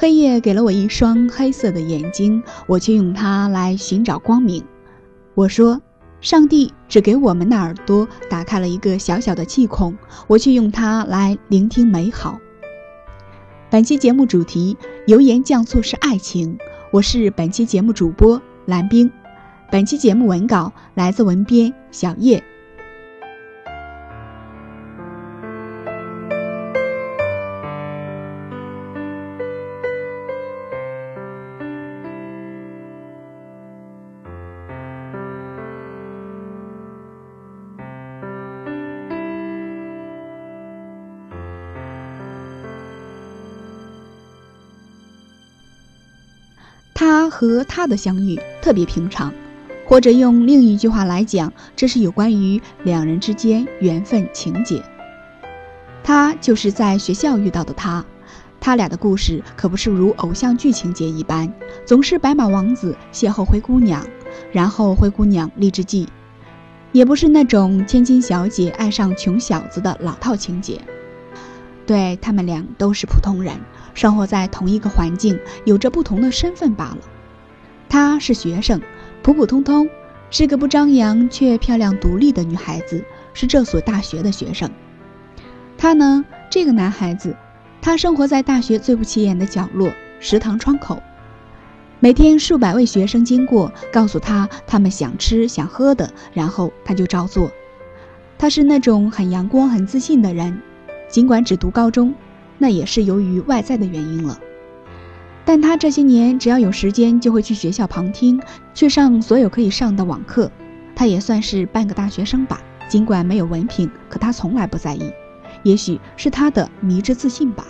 黑夜给了我一双黑色的眼睛，我却用它来寻找光明。我说，上帝只给我们的耳朵打开了一个小小的气孔，我却用它来聆听美好。本期节目主题：油盐酱醋是爱情。我是本期节目主播蓝冰。本期节目文稿来自文编小叶。他和他的相遇特别平常，或者用另一句话来讲，这是有关于两人之间缘分情节。他就是在学校遇到的他，他俩的故事可不是如偶像剧情节一般，总是白马王子邂逅灰姑娘，然后灰姑娘励志记，也不是那种千金小姐爱上穷小子的老套情节。对他们俩都是普通人。生活在同一个环境，有着不同的身份罢了。她是学生，普普通通，是个不张扬却漂亮独立的女孩子，是这所大学的学生。他呢，这个男孩子，他生活在大学最不起眼的角落——食堂窗口。每天数百位学生经过，告诉他他们想吃想喝的，然后他就照做。他是那种很阳光、很自信的人，尽管只读高中。那也是由于外在的原因了，但他这些年只要有时间就会去学校旁听，去上所有可以上的网课。他也算是半个大学生吧，尽管没有文凭，可他从来不在意。也许是他的迷之自信吧。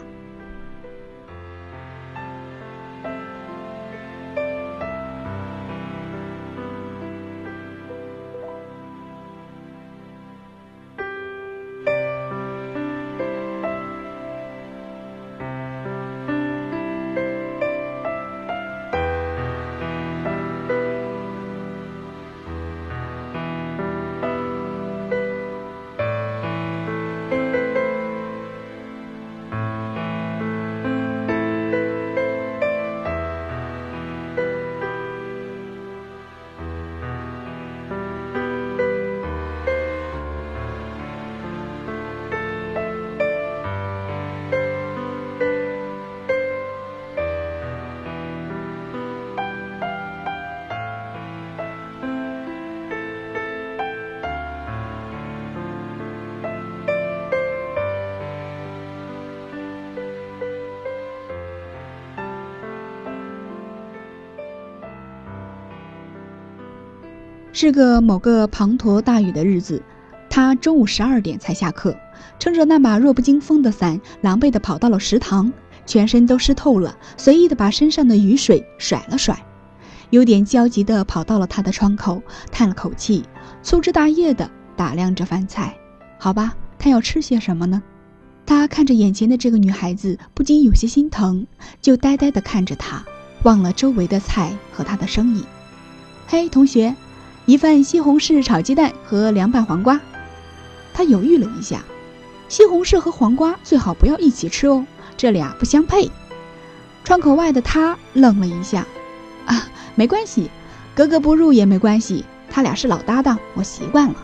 是个某个滂沱大雨的日子，他中午十二点才下课，撑着那把弱不禁风的伞，狼狈地跑到了食堂，全身都湿透了，随意地把身上的雨水甩了甩，有点焦急地跑到了他的窗口，叹了口气，粗枝大叶地打量着饭菜。好吧，他要吃些什么呢？他看着眼前的这个女孩子，不禁有些心疼，就呆呆地看着她，忘了周围的菜和他的身影。嘿，同学。一份西红柿炒鸡蛋和凉拌黄瓜，他犹豫了一下，西红柿和黄瓜最好不要一起吃哦，这俩不相配。窗口外的他愣了一下，啊，没关系，格格不入也没关系，他俩是老搭档，我习惯了。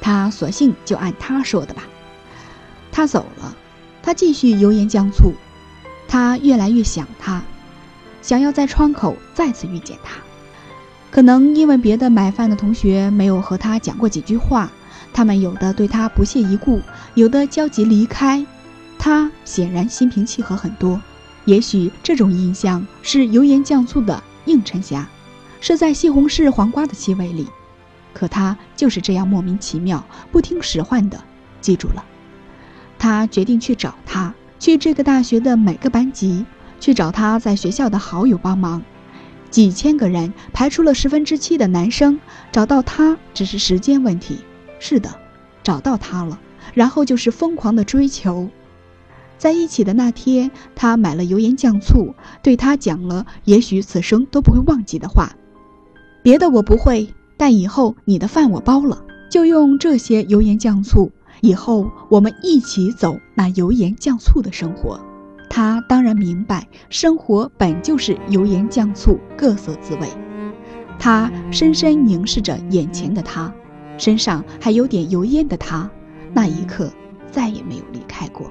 他索性就按他说的吧。他走了，他继续油盐酱醋，他越来越想他，想要在窗口再次遇见他。可能因为别的买饭的同学没有和他讲过几句话，他们有的对他不屑一顾，有的焦急离开，他显然心平气和很多。也许这种印象是油盐酱醋的映衬下，是在西红柿黄瓜的气味里。可他就是这样莫名其妙、不听使唤的记住了。他决定去找他，去这个大学的每个班级，去找他在学校的好友帮忙。几千个人排除了十分之七的男生，找到他只是时间问题。是的，找到他了，然后就是疯狂的追求。在一起的那天，他买了油盐酱醋，对他讲了也许此生都不会忘记的话：“别的我不会，但以后你的饭我包了，就用这些油盐酱醋。以后我们一起走那油盐酱醋的生活。”他当然明白，生活本就是油盐酱醋，各色滋味。他深深凝视着眼前的他，身上还有点油烟的他，那一刻再也没有离开过。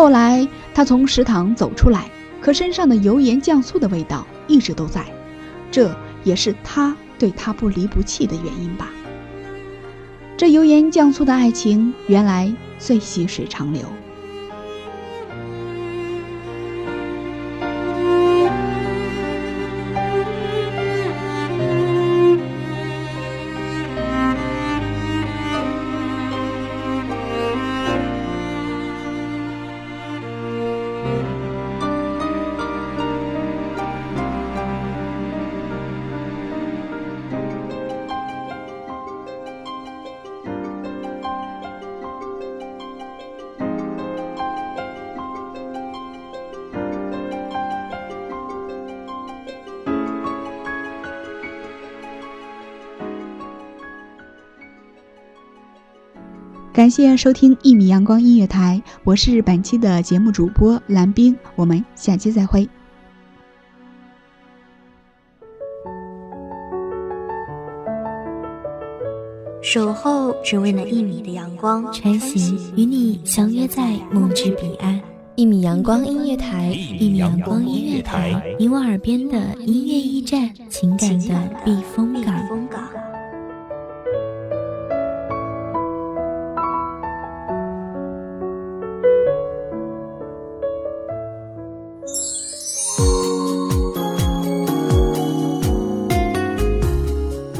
后来，他从食堂走出来，可身上的油盐酱醋的味道一直都在，这也是他对他不离不弃的原因吧。这油盐酱醋的爱情，原来最细水长流。感谢收听一米阳光音乐台，我是本期的节目主播蓝冰，我们下期再会。守候只为那一米的阳光，穿行与你相约在梦之彼岸。一米阳光音乐台，一米阳光音乐台，你我耳边的音乐驿站，情感的避风港。